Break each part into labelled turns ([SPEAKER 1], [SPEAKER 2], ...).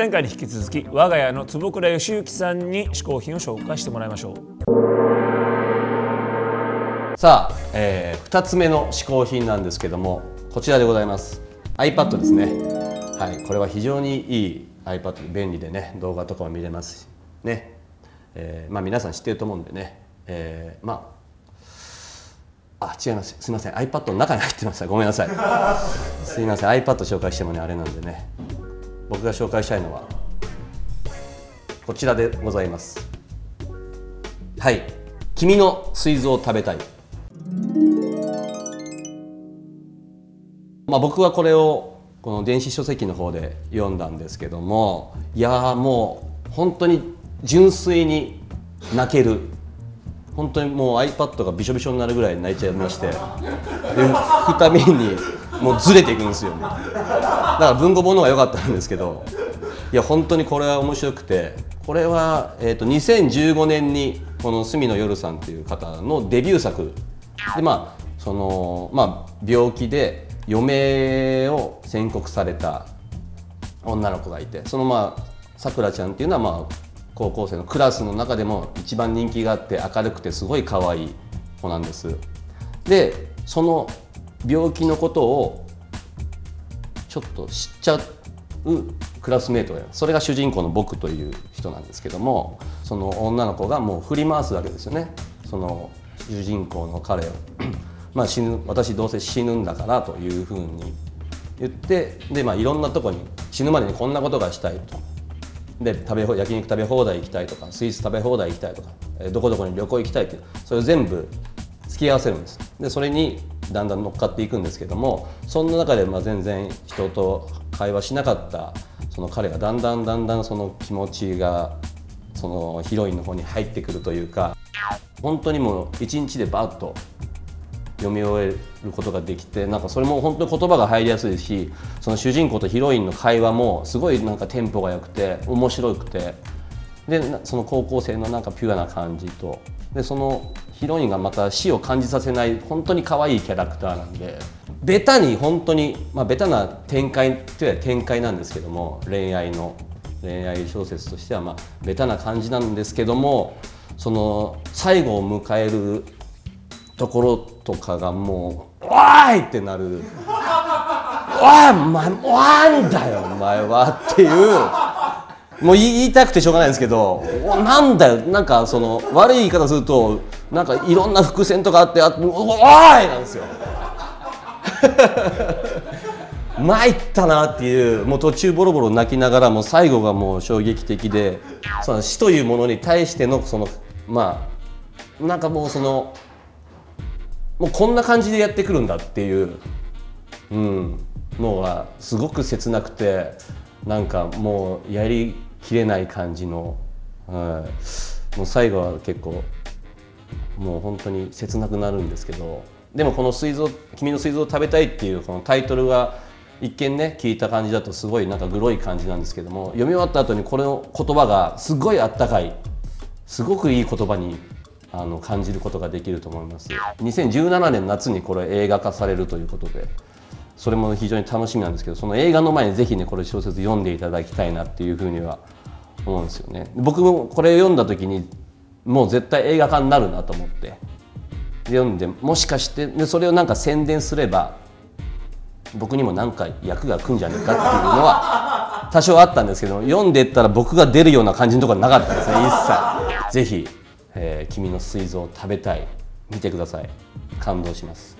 [SPEAKER 1] 前回に引き続き我が家の坪倉義行さんに嗜好品を紹介してもらいましょう。
[SPEAKER 2] さあ、えー、2つ目の嗜好品なんですけどもこちらでございます。iPad ですね。はいこれは非常にいい iPad 便利でね動画とかも見れますしね、えー、まあ皆さん知ってると思うんでね、えー、まああ違います。すみません。iPad の中に入ってました。ごめんなさい。すみません。iPad 紹介してもねあれなんでね。僕が紹介したいのはこちらでございます。はい「君の膵臓を食べたい」まあ、僕はこれをこの電子書籍の方で読んだんですけどもいやもう本当に純粋に泣ける。本当にもう iPad がびしょびしょになるぐらい泣いちゃいまして。で2日目にもうずれていくんですよ、ね、だから文庫本の方が良かったんですけど。いや本当にこれは面白くて。これは、えーと、2015年にこの隅野夜さんっていう方のデビュー作。でまあそのまあ病気で余命を宣告された女の子がいて。そのまあさくらちゃんっていうのはまあ高校生のクラスの中でも一番人気があって明るくてすごい可愛い子なんです。でその病気のことをちょっと知っちゃうクラスメートがそれが主人公の僕という人なんですけどもその女の子がもう振り回すわけですよね。その主人公の彼を。まあ死ぬ私どうせ死ぬんだからというふうに言ってで、まあ、いろんなとこに死ぬまでにこんなことがしたいと。で食べ焼肉食べ放題行きたいとかスイーツ食べ放題行きたいとかどこどこに旅行行きたいってそれを全部付き合わせるんです。でそれにだんだん乗っかっていくんですけどもそんな中でま全然人と会話しなかったその彼がだんだんだんだんその気持ちがそのヒロインの方に入ってくるというか本当にもう一日でバッと読み終えることができてなんかそれも本当に言葉が入りやすいしその主人公とヒロインの会話もすごいなんかテンポが良くて面白くてでその高校生のなんかピュアな感じとでそのヒロインがまた死を感じさせない本当に可愛いキャラクターなんでベタに本当にまあベタな展開という展開なんですけども恋愛の恋愛小説としてはまあベタな感じなんですけどもその最後を迎えるところとかがもう「おーい!」ってなる「おいお前おいんだよお前は」っていう。もう言いたくてしょうがないんですけどなんだよなんかその悪い言い方するとなんかいろんな伏線とかあって「あおーい!」なんですよ。参ったなっていうもう途中ボロボロ泣きながらもう最後がもう衝撃的でその死というものに対してのそのまあなんかもうそのもうこんな感じでやってくるんだっていう、うん、のがすごく切なくてなんかもうやり切れない感じの、うん、もう最後は結構もう本当に切なくなるんですけどでもこの水蔵「君の膵臓を食べたい」っていうこのタイトルが一見ね聞いた感じだとすごいなんかグロい感じなんですけども読み終わった後にこの言葉がすごいあったかいすごくいい言葉にあの感じることができると思います。2017年夏にこれ映画化されるということで。それも非常に楽しみなんですけどその映画の前にぜひねこれ小説読んでいただきたいなっていうふうには思うんですよね。僕もこれ読んだ時にもう絶対映画化になるなと思って読んでもしかしてでそれをなんか宣伝すれば僕にもなんか役が来んじゃねえかっていうのは多少あったんですけど読んでったら僕が出るような感じのところはなかったですね一切。ぜひ、えー、君の膵臓を食べたい。見てください。感動します。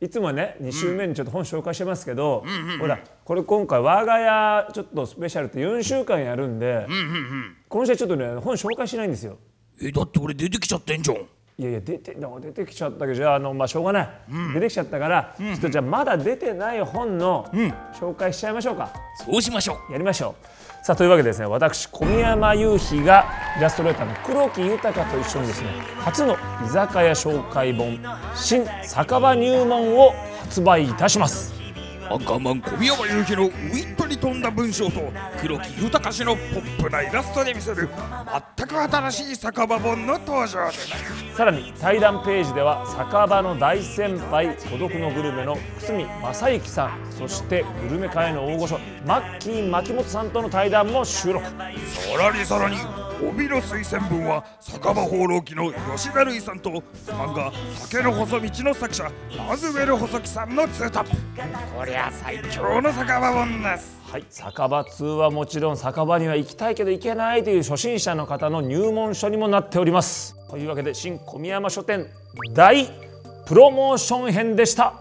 [SPEAKER 3] いつもね2週目にちょっと本紹介してます
[SPEAKER 1] けど、うん。うんうん、ほらこれ今回我が家ちょっとスペシャルって4週間やるんで、うんうんうん、この人はちょっとね本紹介しないんですよ。
[SPEAKER 3] えだって俺出てきちゃってんじゃん。
[SPEAKER 1] いやいや出て出てきちゃったけどじゃああの、まあ、しょうがない、出てきちゃったから、ちょっとじゃあまだ出てない本の紹介しちゃいましょうか、
[SPEAKER 3] そうしましょう。
[SPEAKER 1] やりましょう。さあというわけでですね私小宮山雄飛がイラストレーターの黒木豊と一緒にですね初の居酒屋紹介本「新酒場入門」を発売いたします。
[SPEAKER 4] アンカーマン小宮山雄飛のウィットに富んだ文章と黒木豊氏のポップなイラストで見せる全く新しい酒場本の登場です。
[SPEAKER 1] さらに対談ページでは酒場の大先輩孤独のグルメの久住正幸さんそしてグルメ界の大御所マッキー牧本さんとの対談も収録。
[SPEAKER 4] さらにさらに帯の推薦文は酒場放浪記の吉田類さんと漫画「酒の細道」の作者ラズウェル細木さんのツートップこりゃ最強の酒場本です。
[SPEAKER 1] はい、酒場通はもちろん酒場には行きたいけど行けないという初心者の方の入門書にもなっております。というわけで新小宮山書店大プロモーション編でした。